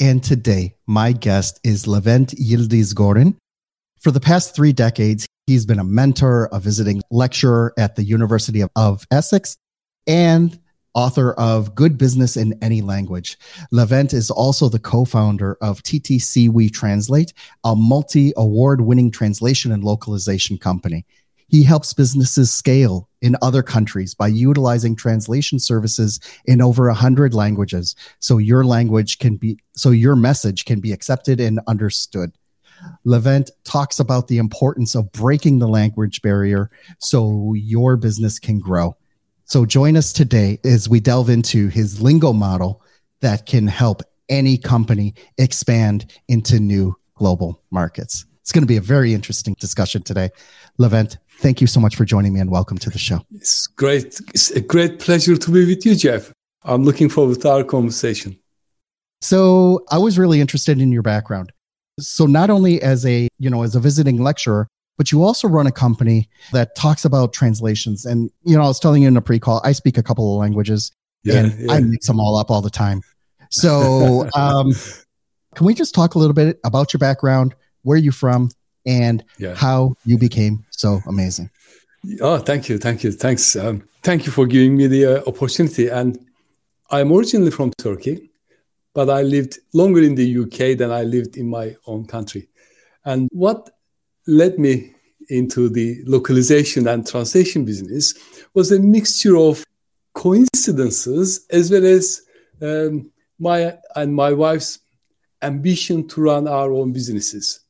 And today, my guest is Levent Yildizgoren. For the past three decades, he's been a mentor, a visiting lecturer at the University of, of Essex, and author of Good Business in Any Language. Levent is also the co-founder of TTC wetranslate, a multi-award winning translation and localization company. He helps businesses scale in other countries by utilizing translation services in over 100 languages so your language can be so your message can be accepted and understood. Levent talks about the importance of breaking the language barrier so your business can grow. So join us today as we delve into his lingo model that can help any company expand into new global markets. It's going to be a very interesting discussion today. Levent, thank you so much for joining me and welcome to the show. It's great. It's a great pleasure to be with you, Jeff. I'm looking forward to our conversation. So I was really interested in your background. So not only as a, you know, as a visiting lecturer, but you also run a company that talks about translations. And, you know, I was telling you in a pre-call, I speak a couple of languages yeah, and yeah. I mix them all up all the time. So um, can we just talk a little bit about your background, where are you're from, and yeah. how you became so amazing. Oh, thank you, thank you, thanks, um, thank you for giving me the uh, opportunity. And I'm originally from Turkey, but I lived longer in the UK than I lived in my own country. And what led me into the localization and translation business was a mixture of coincidences as well as um, my and my wife's ambition to run our own businesses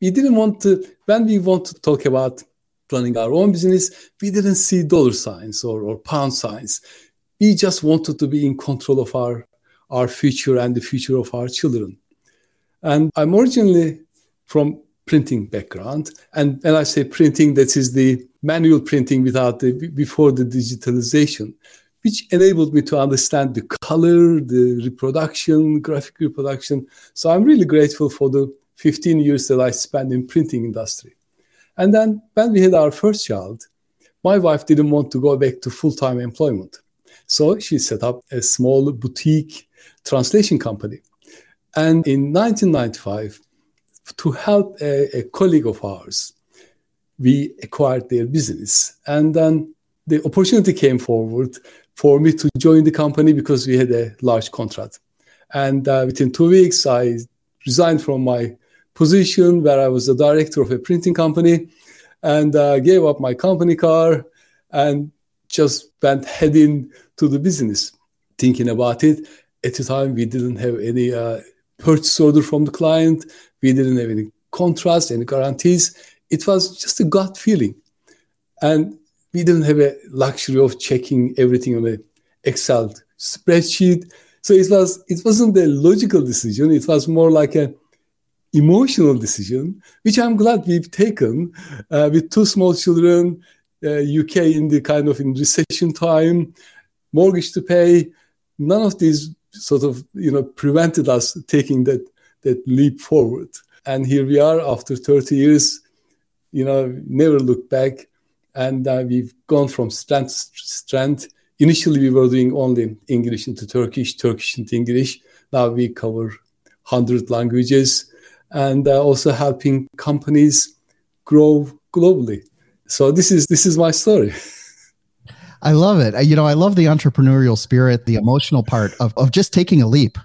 we didn't want to when we want to talk about running our own business. We didn't see dollar signs or, or pound signs. We just wanted to be in control of our our future and the future of our children. And i'm originally from printing background. And when i say printing that is the manual printing without the before the digitalization which enabled me to understand the color the reproduction graphic reproduction. So i'm really grateful for the 15 years that I spent in printing industry. And then when we had our first child, my wife didn't want to go back to full-time employment. So she set up a small boutique translation company. And in 1995, to help a, a colleague of ours, we acquired their business. And then the opportunity came forward for me to join the company because we had a large contract. And uh, within two weeks, I resigned from my position where I was the director of a printing company and uh, gave up my company car and just went heading to the business, thinking about it. At the time, we didn't have any uh, purchase order from the client. We didn't have any contracts, any guarantees. It was just a gut feeling. And we didn't have a luxury of checking everything on an Excel spreadsheet. So it was it wasn't a logical decision. It was more like a emotional decision, which I'm glad we've taken uh, with two small children, uh, UK in the kind of in recession time, mortgage to pay. None of these sort of you know prevented us taking that that leap forward. And here we are after 30 years, you know, never looked back, and uh, we've gone from strength to strength. Initially, we were doing only English into Turkish, Turkish into English. Now we cover 100 languages and uh, also helping companies grow globally. So this is this is my story. I love it. You know, I love the entrepreneurial spirit, the emotional part of, of just taking a leap.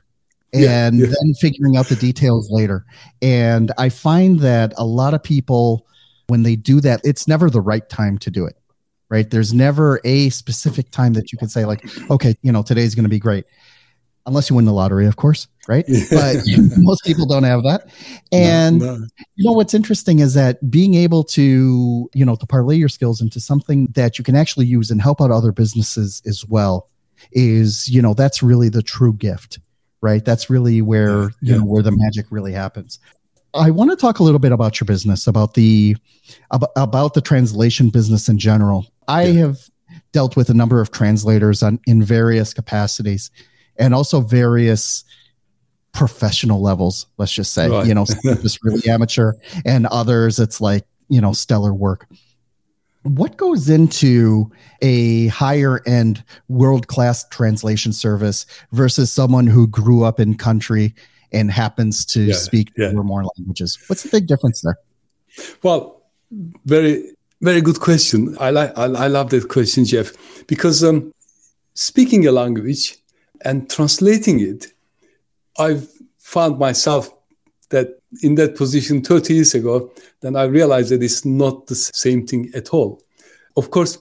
and yeah, yeah. then figuring out the details later. And I find that a lot of people, when they do that, it's never the right time to do it. Right. There's never a specific time that you can say, like, okay, you know, today's going to be great. Unless you win the lottery, of course, right? But most people don't have that. And no, no. you know what's interesting is that being able to, you know, to parlay your skills into something that you can actually use and help out other businesses as well is, you know, that's really the true gift right? That's really where you know where the magic really happens. I want to talk a little bit about your business, about the about, about the translation business in general. I yeah. have dealt with a number of translators on in various capacities, and also various professional levels. Let's just say, right. you know, just really amateur, and others it's like you know stellar work what goes into a higher end world class translation service versus someone who grew up in country and happens to yeah, speak yeah. more languages what's the big difference there well very very good question i like i, I love that question jeff because um, speaking a language and translating it i've found myself that in that position 30 years ago, then I realized that it's not the same thing at all. Of course,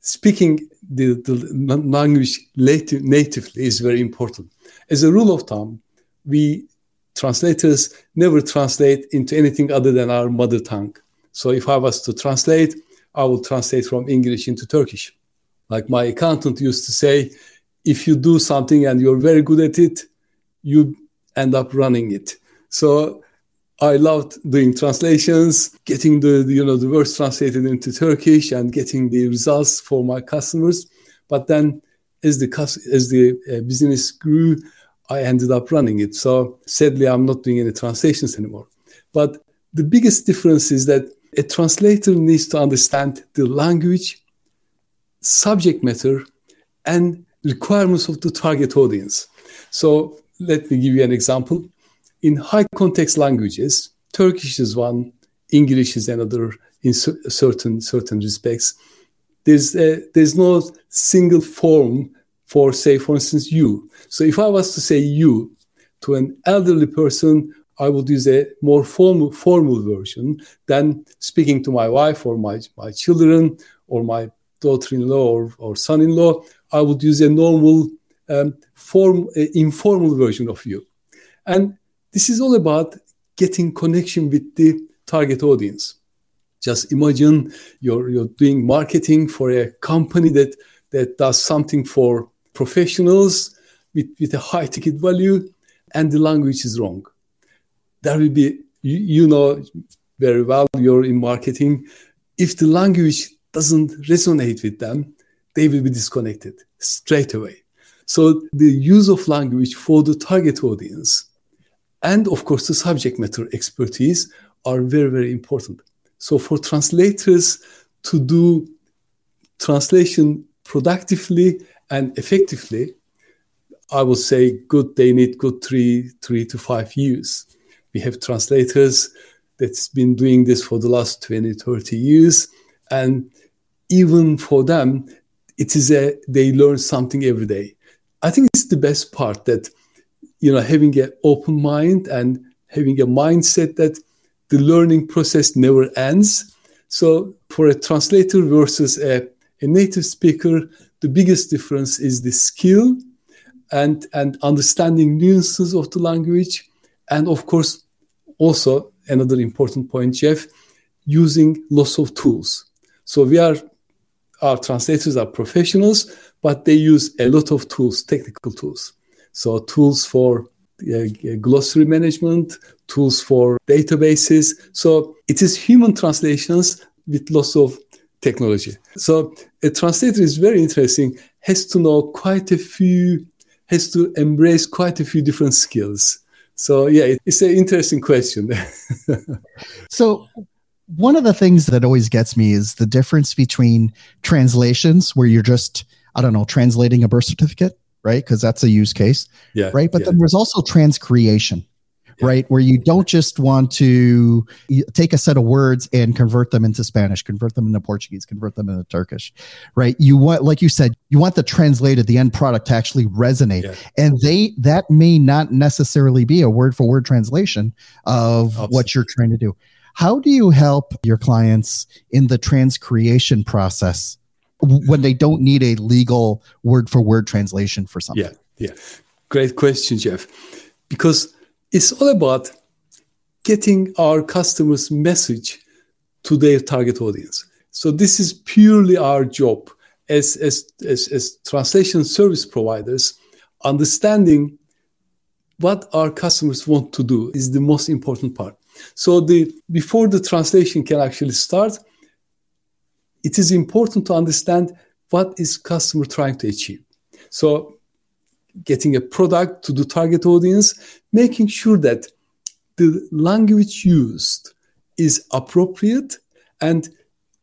speaking the, the language native, natively is very important. As a rule of thumb, we translators never translate into anything other than our mother tongue. So if I was to translate, I will translate from English into Turkish. Like my accountant used to say, if you do something and you're very good at it, you end up running it. So I loved doing translations, getting the, you know the words translated into Turkish and getting the results for my customers. But then, as the as the uh, business grew, I ended up running it. So sadly, I'm not doing any translations anymore. But the biggest difference is that a translator needs to understand the language, subject matter, and requirements of the target audience. So let me give you an example in high context languages, Turkish is one, English is another in certain certain respects. There's a, there's no single form for say, for instance, you. So if I was to say you to an elderly person, I would use a more formal formal version than speaking to my wife or my, my children or my daughter-in-law or, or son-in-law. I would use a normal um, form, uh, informal version of you. And this is all about getting connection with the target audience. Just imagine you're, you're doing marketing for a company that, that does something for professionals with, with a high ticket value and the language is wrong. That will be, you, you know very well, you're in marketing. If the language doesn't resonate with them, they will be disconnected straight away. So the use of language for the target audience and of course the subject matter expertise are very very important so for translators to do translation productively and effectively i would say good they need good three three to five years we have translators that's been doing this for the last 20 30 years and even for them it is a they learn something every day. I think it's the best part that you know having an open mind and having a mindset that the learning process never ends. So for a translator versus a, a native speaker the biggest difference is the skill and and understanding nuances of the language. And of course also another important point jeff using lots of tools. So we are our translators are professionals but they use a lot of tools technical tools so tools for uh, glossary management, tools for databases. So it is human translations with lots of technology. So a translator is very interesting, has to know quite a few, has to embrace quite a few different skills. So yeah, it's an interesting question. so one of the things that always gets me is the difference between translations where you're just, I don't know, translating a birth certificate right? Because that's a use case, yeah, right. But yeah. then there's also transcreation, yeah. right? Where you don't just want to take a set of words and convert them into Spanish, convert them into Portuguese, convert them into Turkish, right? You want, like you said, you want the translated, the end product to actually resonate. Yeah. And they, that may not necessarily be a word for word translation of Absolutely. what you're trying to do. How do you help your clients in the transcreation process when they don't need a legal word for word translation for something? Yeah, yeah. Great question, Jeff. Because it's all about getting our customers' message to their target audience. So this is purely our job as, as, as, as translation service providers. Understanding what our customers want to do is the most important part. So the before the translation can actually start, it is important to understand what is customer trying to achieve. So getting a product to the target audience, making sure that the language used is appropriate and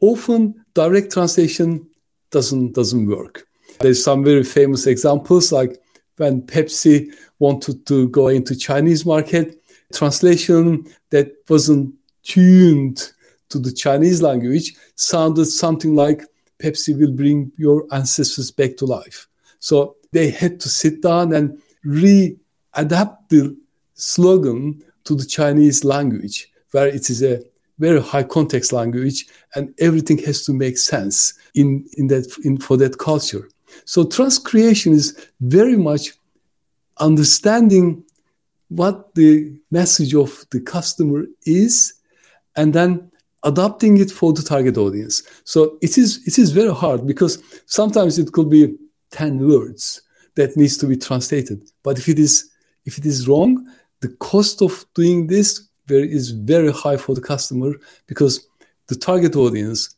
often direct translation doesn't doesn't work. There's some very famous examples like when Pepsi wanted to go into Chinese market, translation that wasn't tuned to the Chinese language sounded something like Pepsi will bring your ancestors back to life. So they had to sit down and re-adapt the slogan to the Chinese language, where it is a very high context language and everything has to make sense in, in that in, for that culture. So transcreation is very much understanding what the message of the customer is and then adapting it for the target audience. So it is it is very hard because sometimes it could be 10 words that needs to be translated. But if it is if it is wrong, the cost of doing this is very high for the customer because the target audience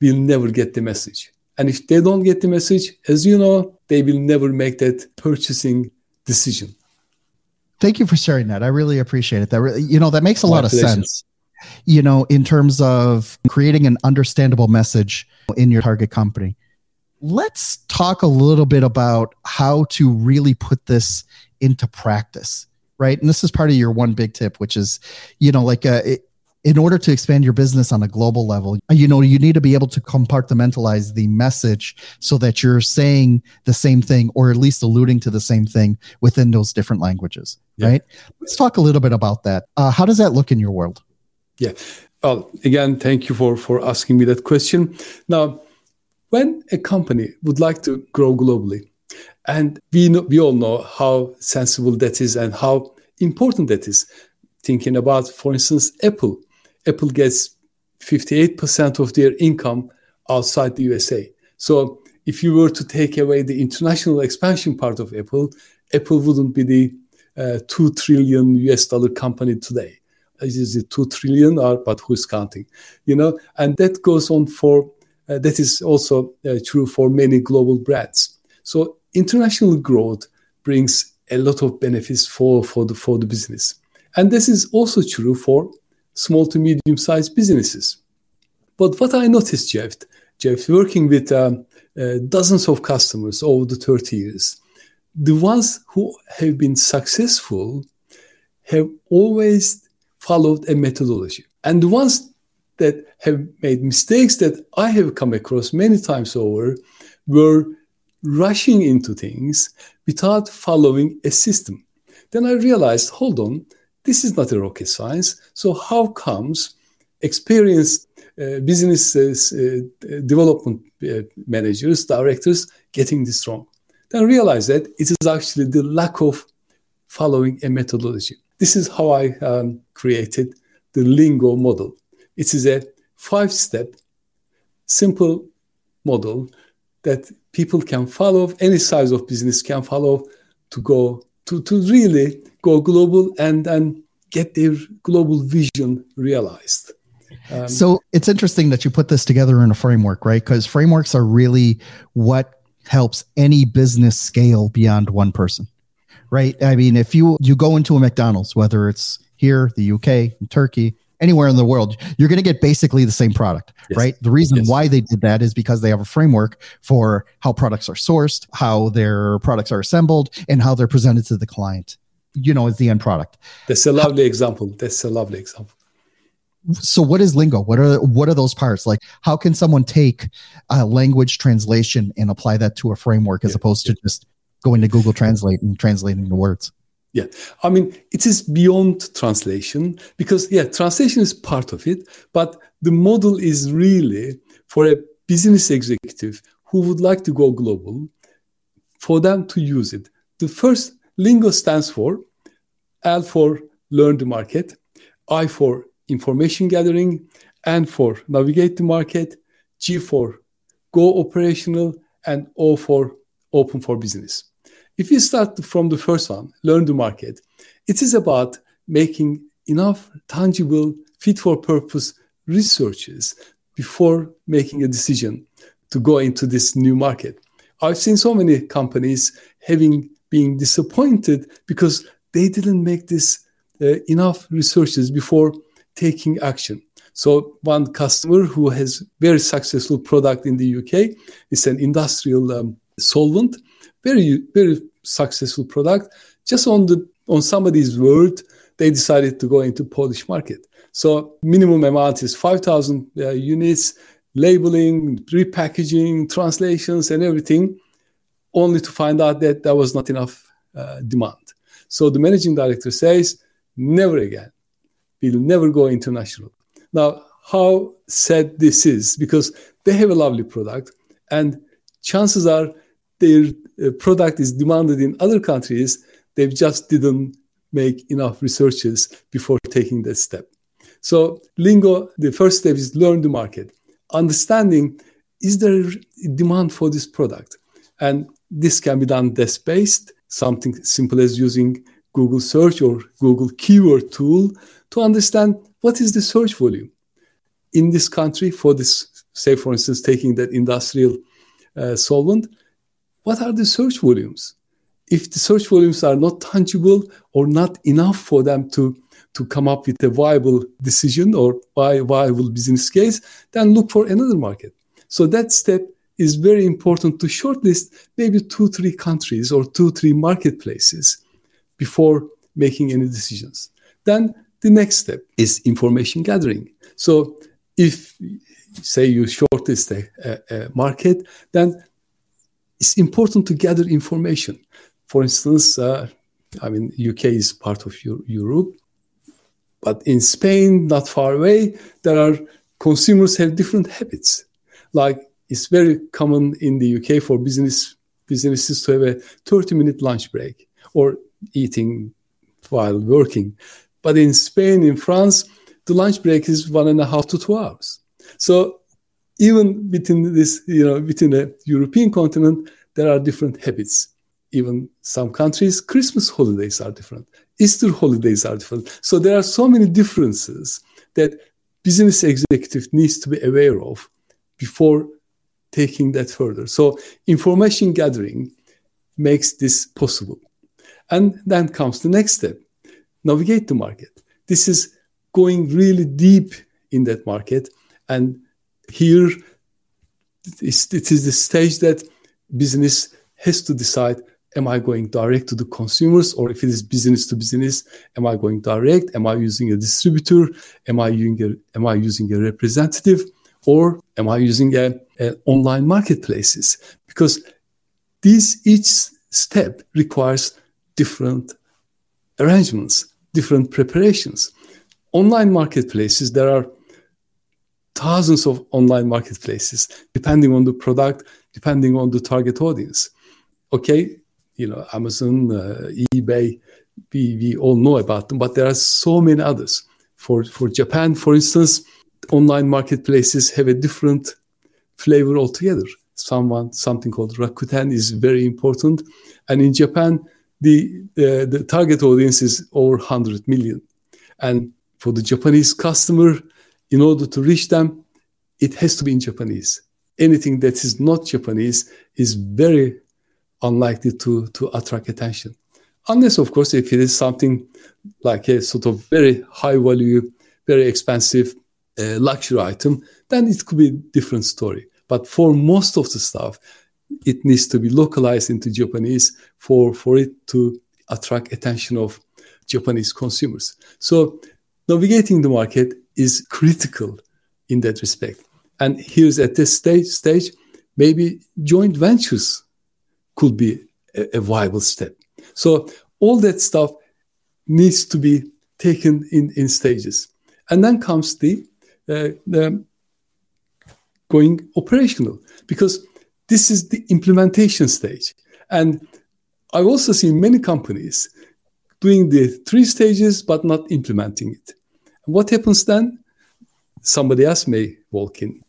will never get the message. And if they don't get the message, as you know, they will never make that purchasing decision. Thank you for sharing that. I really appreciate it. That really, you know, that makes a lot of sense. You know, in terms of creating an understandable message in your target company. Let's talk a little bit about how to really put this into practice, right? And this is part of your one big tip, which is, you know, like uh, it, in order to expand your business on a global level, you know, you need to be able to compartmentalize the message so that you're saying the same thing or at least alluding to the same thing within those different languages, yeah. right? Let's talk a little bit about that. Uh, how does that look in your world? Yeah. Well, again, thank you for, for asking me that question. Now, when a company would like to grow globally, and we, know, we all know how sensible that is and how important that is. Thinking about, for instance, Apple Apple gets 58% of their income outside the USA. So if you were to take away the international expansion part of Apple, Apple wouldn't be the uh, 2 trillion US dollar company today. Is it 2 trillion or but who's counting? You know, and that goes on for uh, that is also uh, true for many global brands. So international growth brings a lot of benefits for for the for the business. And this is also true for small to medium sized businesses. But what I noticed, Jeff, Jeff, working with um, uh, dozens of customers over the 30 years, the ones who have been successful have always followed a methodology. And the ones that have made mistakes that I have come across many times over were rushing into things without following a system. Then I realized, hold on, this is not a rocket science. So how comes experienced uh, business uh, development uh, managers, directors getting this wrong? Then realize that it is actually the lack of following a methodology. This is how I um, created the Lingo model. It is a five-step, simple model that people can follow, any size of business can follow to go to, to really go global and, and get their global vision realized. Um, so it's interesting that you put this together in a framework, right? Because frameworks are really what helps any business scale beyond one person, right? I mean, if you you go into a McDonald's, whether it's here, the UK, Turkey, anywhere in the world, you're going to get basically the same product, yes. right? The reason yes. why they did that is because they have a framework for how products are sourced, how their products are assembled, and how they're presented to the client. you know, as the end product. That's a lovely How, example. That's a lovely example. So what is lingo? What are what are those parts? Like how can someone take a language translation and apply that to a framework as yeah, opposed yeah. to just going to Google Translate and translating the words? Yeah, I mean, it is beyond translation because, yeah, translation is part of it, but the model is really for a business executive who would like to go global for them to use it. The first lingo stands for L for learn the market, I for information gathering, N for navigate the market, G for go operational, and O for open for business. If you start from the first one, learn the market, it is about making enough tangible, fit for purpose researches before making a decision to go into this new market. I've seen so many companies having been disappointed because they didn't make this uh, enough researches before taking action. So one customer who has very successful product in the UK is an industrial um, solvent very very successful product. Just on the on somebody's word, they decided to go into Polish market. So minimum amount is five thousand uh, units, labeling, repackaging, translations, and everything, only to find out that there was not enough uh, demand. So the managing director says, never again. We'll never go international. Now, how sad this is because they have a lovely product and chances are their product is demanded in other countries, they just didn't make enough researches before taking that step. So Lingo, the first step is learn the market, understanding is there demand for this product, and this can be done desk based, something simple as using Google search or Google keyword tool to understand what is the search volume in this country for this, say for instance, taking that industrial uh, solvent what are the search volumes? If the search volumes are not tangible or not enough for them to, to come up with a viable decision or viable business case, then look for another market. So that step is very important to shortlist maybe two, three countries or two, three marketplaces before making any decisions. Then the next step is information gathering. So if say you shortlist a, a, a market, then it's important to gather information. For instance, uh, I mean, UK is part of Europe, but in Spain, not far away, there are consumers have different habits. Like it's very common in the UK for business businesses to have a 30 minute lunch break or eating while working. But in Spain, in France, the lunch break is one and a half to two hours. So even within this, you know, within the European continent, there are different habits. Even some countries, Christmas holidays are different. Easter holidays are different. So there are so many differences that business executive needs to be aware of before taking that further. So information gathering makes this possible. And then comes the next step, navigate the market. This is going really deep in that market. And here it is the stage that business has to decide am I going direct to the consumers or if it is business to business, am I going direct? Am I using a distributor? Am I using a, am I using a representative? Or am I using a, a online marketplaces? Because these each step requires different arrangements, different preparations. Online marketplaces, there are thousands of online marketplaces, depending on the product, depending on the target audience. Okay, you know, Amazon, uh, eBay, we, we all know about them, but there are so many others. For, for Japan, for instance, online marketplaces have a different flavor altogether. Someone, something called Rakuten is very important. And in Japan, the, uh, the target audience is over 100 million. And for the Japanese customer, in order to reach them, it has to be in Japanese. Anything that is not Japanese is very unlikely to, to attract attention. Unless, of course, if it is something like a sort of very high value, very expensive uh, luxury item, then it could be a different story. But for most of the stuff, it needs to be localized into Japanese for, for it to attract attention of Japanese consumers. So navigating the market is critical in that respect. And here's at this stage, stage maybe joint ventures could be a, a viable step. So all that stuff needs to be taken in, in stages. And then comes the, uh, the going operational because this is the implementation stage. And I've also seen many companies doing the three stages but not implementing it. What happens then? Somebody else may walk in.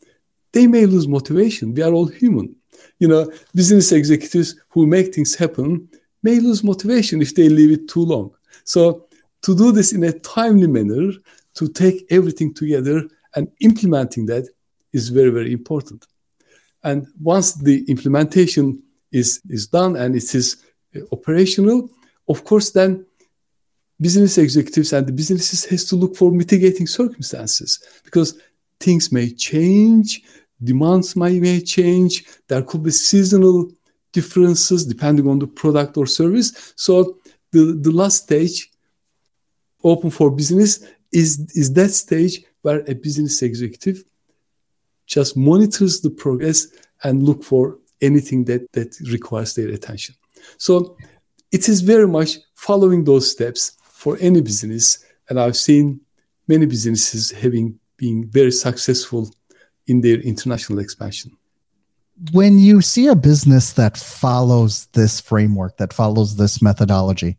They may lose motivation. We are all human. You know, business executives who make things happen may lose motivation if they leave it too long. So, to do this in a timely manner, to take everything together and implementing that is very, very important. And once the implementation is, is done and it is operational, of course, then business executives and the businesses has to look for mitigating circumstances because things may change, demands may, may change, there could be seasonal differences depending on the product or service. So the, the last stage, open for business, is, is that stage where a business executive just monitors the progress and look for anything that, that requires their attention. So it is very much following those steps for any business. And I've seen many businesses having been very successful in their international expansion. When you see a business that follows this framework, that follows this methodology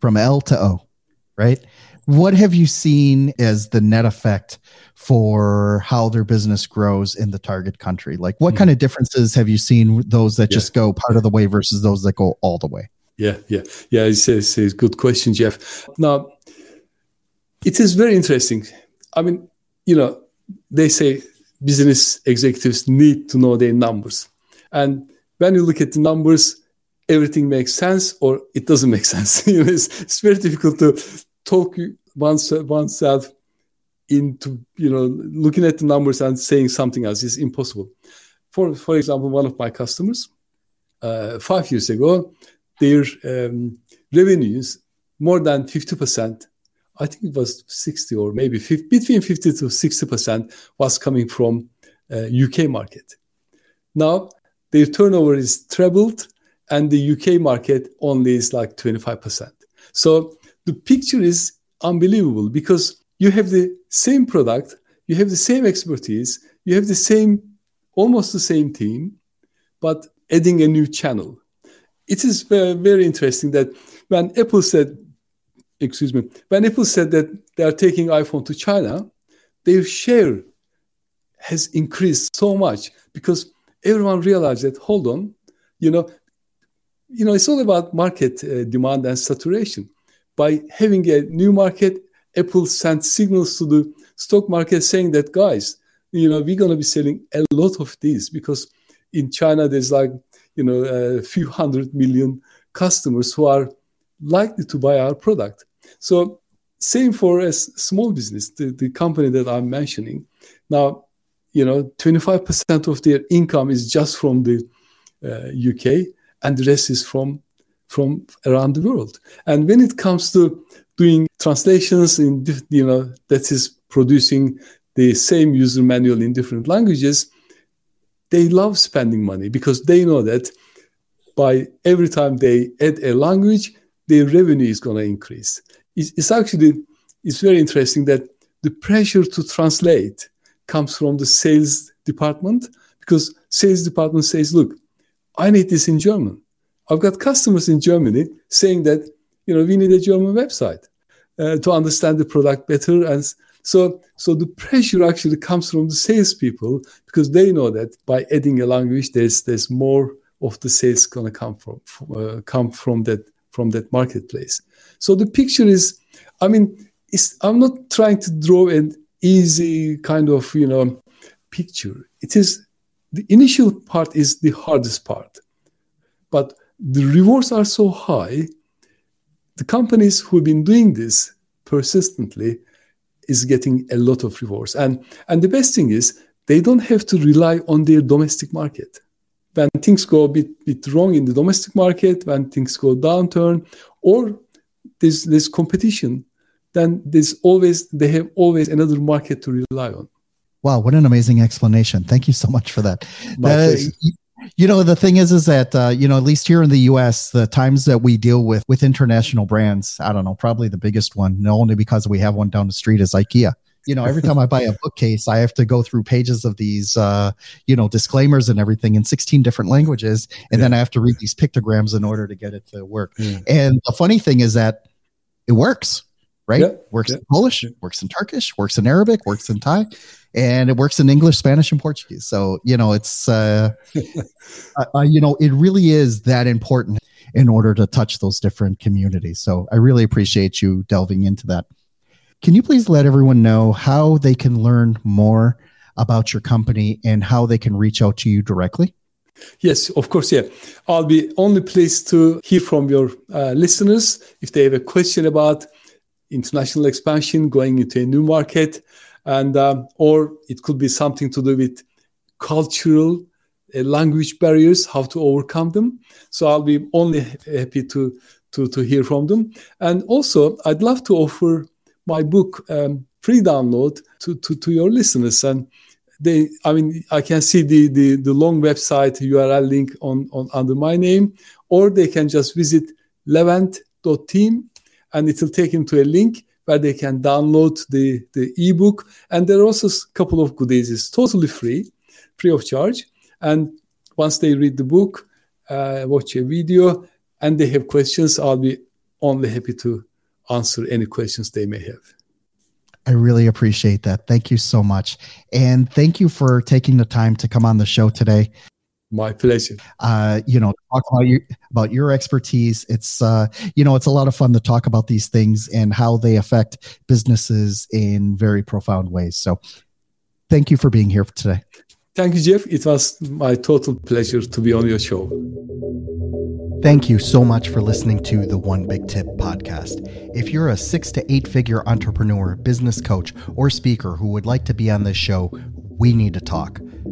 from L to O, right? What have you seen as the net effect for how their business grows in the target country? Like, what mm-hmm. kind of differences have you seen those that yeah. just go part of the way versus those that go all the way? Yeah, yeah, yeah. It's, it's a good question, Jeff. Now, it is very interesting. I mean, you know, they say business executives need to know their numbers. And when you look at the numbers, everything makes sense or it doesn't make sense. you know, it's, it's very difficult to talk one's, oneself into, you know, looking at the numbers and saying something else is impossible. For, for example, one of my customers, uh, five years ago, their um, revenues, more than 50%, I think it was 60 or maybe 50, between 50 to 60% was coming from uh, UK market. Now their turnover is trebled and the UK market only is like 25%. So the picture is unbelievable because you have the same product, you have the same expertise, you have the same, almost the same team, but adding a new channel. It is very, interesting that when Apple said, excuse me, when Apple said that they are taking iPhone to China, their share has increased so much because everyone realized that hold on, you know, you know, it's all about market uh, demand and saturation. By having a new market, Apple sent signals to the stock market saying that guys, you know, we're going to be selling a lot of these because in China there's like you know a few hundred million customers who are likely to buy our product. So same for a small business, the, the company that I'm mentioning. Now, you know, 25% of their income is just from the uh, UK, and the rest is from from around the world. And when it comes to doing translations in, you know, that is producing the same user manual in different languages, they love spending money because they know that by every time they add a language, their revenue is going to increase. It's, it's actually it's very interesting that the pressure to translate comes from the sales department because sales department says, "Look, I need this in German. I've got customers in Germany saying that you know we need a German website uh, to understand the product better." And so, so the pressure actually comes from the salespeople because they know that by adding a language, there's there's more of the sales going to come from uh, come from that from that marketplace. So the picture is, I mean, I'm not trying to draw an easy kind of you know picture. It is the initial part is the hardest part, but the rewards are so high. The companies who've been doing this persistently is getting a lot of rewards, and and the best thing is they don't have to rely on their domestic market when things go a bit, bit wrong in the domestic market, when things go downturn, or there's there's competition, then there's always they have always another market to rely on. Wow, what an amazing explanation! Thank you so much for that. you know the thing is is that uh, you know at least here in the us the times that we deal with with international brands i don't know probably the biggest one only because we have one down the street is ikea. You know every time i buy a bookcase i have to go through pages of these uh, you know disclaimers and everything in 16 different languages and yeah. then i have to read these pictograms in order to get it to work. Yeah. and the funny thing is that it works right? Works in polish works in turkish works in arabic works in thai and it works in english spanish and portuguese so you know it's uh, uh, you know it really is that important in order to touch those different communities so i really appreciate you delving into that can you please let everyone know how they can learn more about your company and how they can reach out to you directly? Yes, of course. Yeah, I'll be only pleased to hear from your uh, listeners if they have a question about international expansion, going into a new market, and um, or it could be something to do with cultural uh, language barriers, how to overcome them. So I'll be only happy to to to hear from them. And also, I'd love to offer my book um, free download to, to, to your listeners and they i mean i can see the, the the long website url link on, on under my name or they can just visit levent.team and it will take them to a link where they can download the the ebook and there are also a couple of goodies it's totally free free of charge and once they read the book uh, watch a video and they have questions i'll be only happy to answer any questions they may have. I really appreciate that. Thank you so much. And thank you for taking the time to come on the show today. My pleasure. Uh, you know, talk about your about your expertise. It's uh, you know, it's a lot of fun to talk about these things and how they affect businesses in very profound ways. So thank you for being here today. Thank you, Jeff. It was my total pleasure to be on your show. Thank you so much for listening to the One Big Tip podcast. If you're a six to eight figure entrepreneur, business coach, or speaker who would like to be on this show, we need to talk.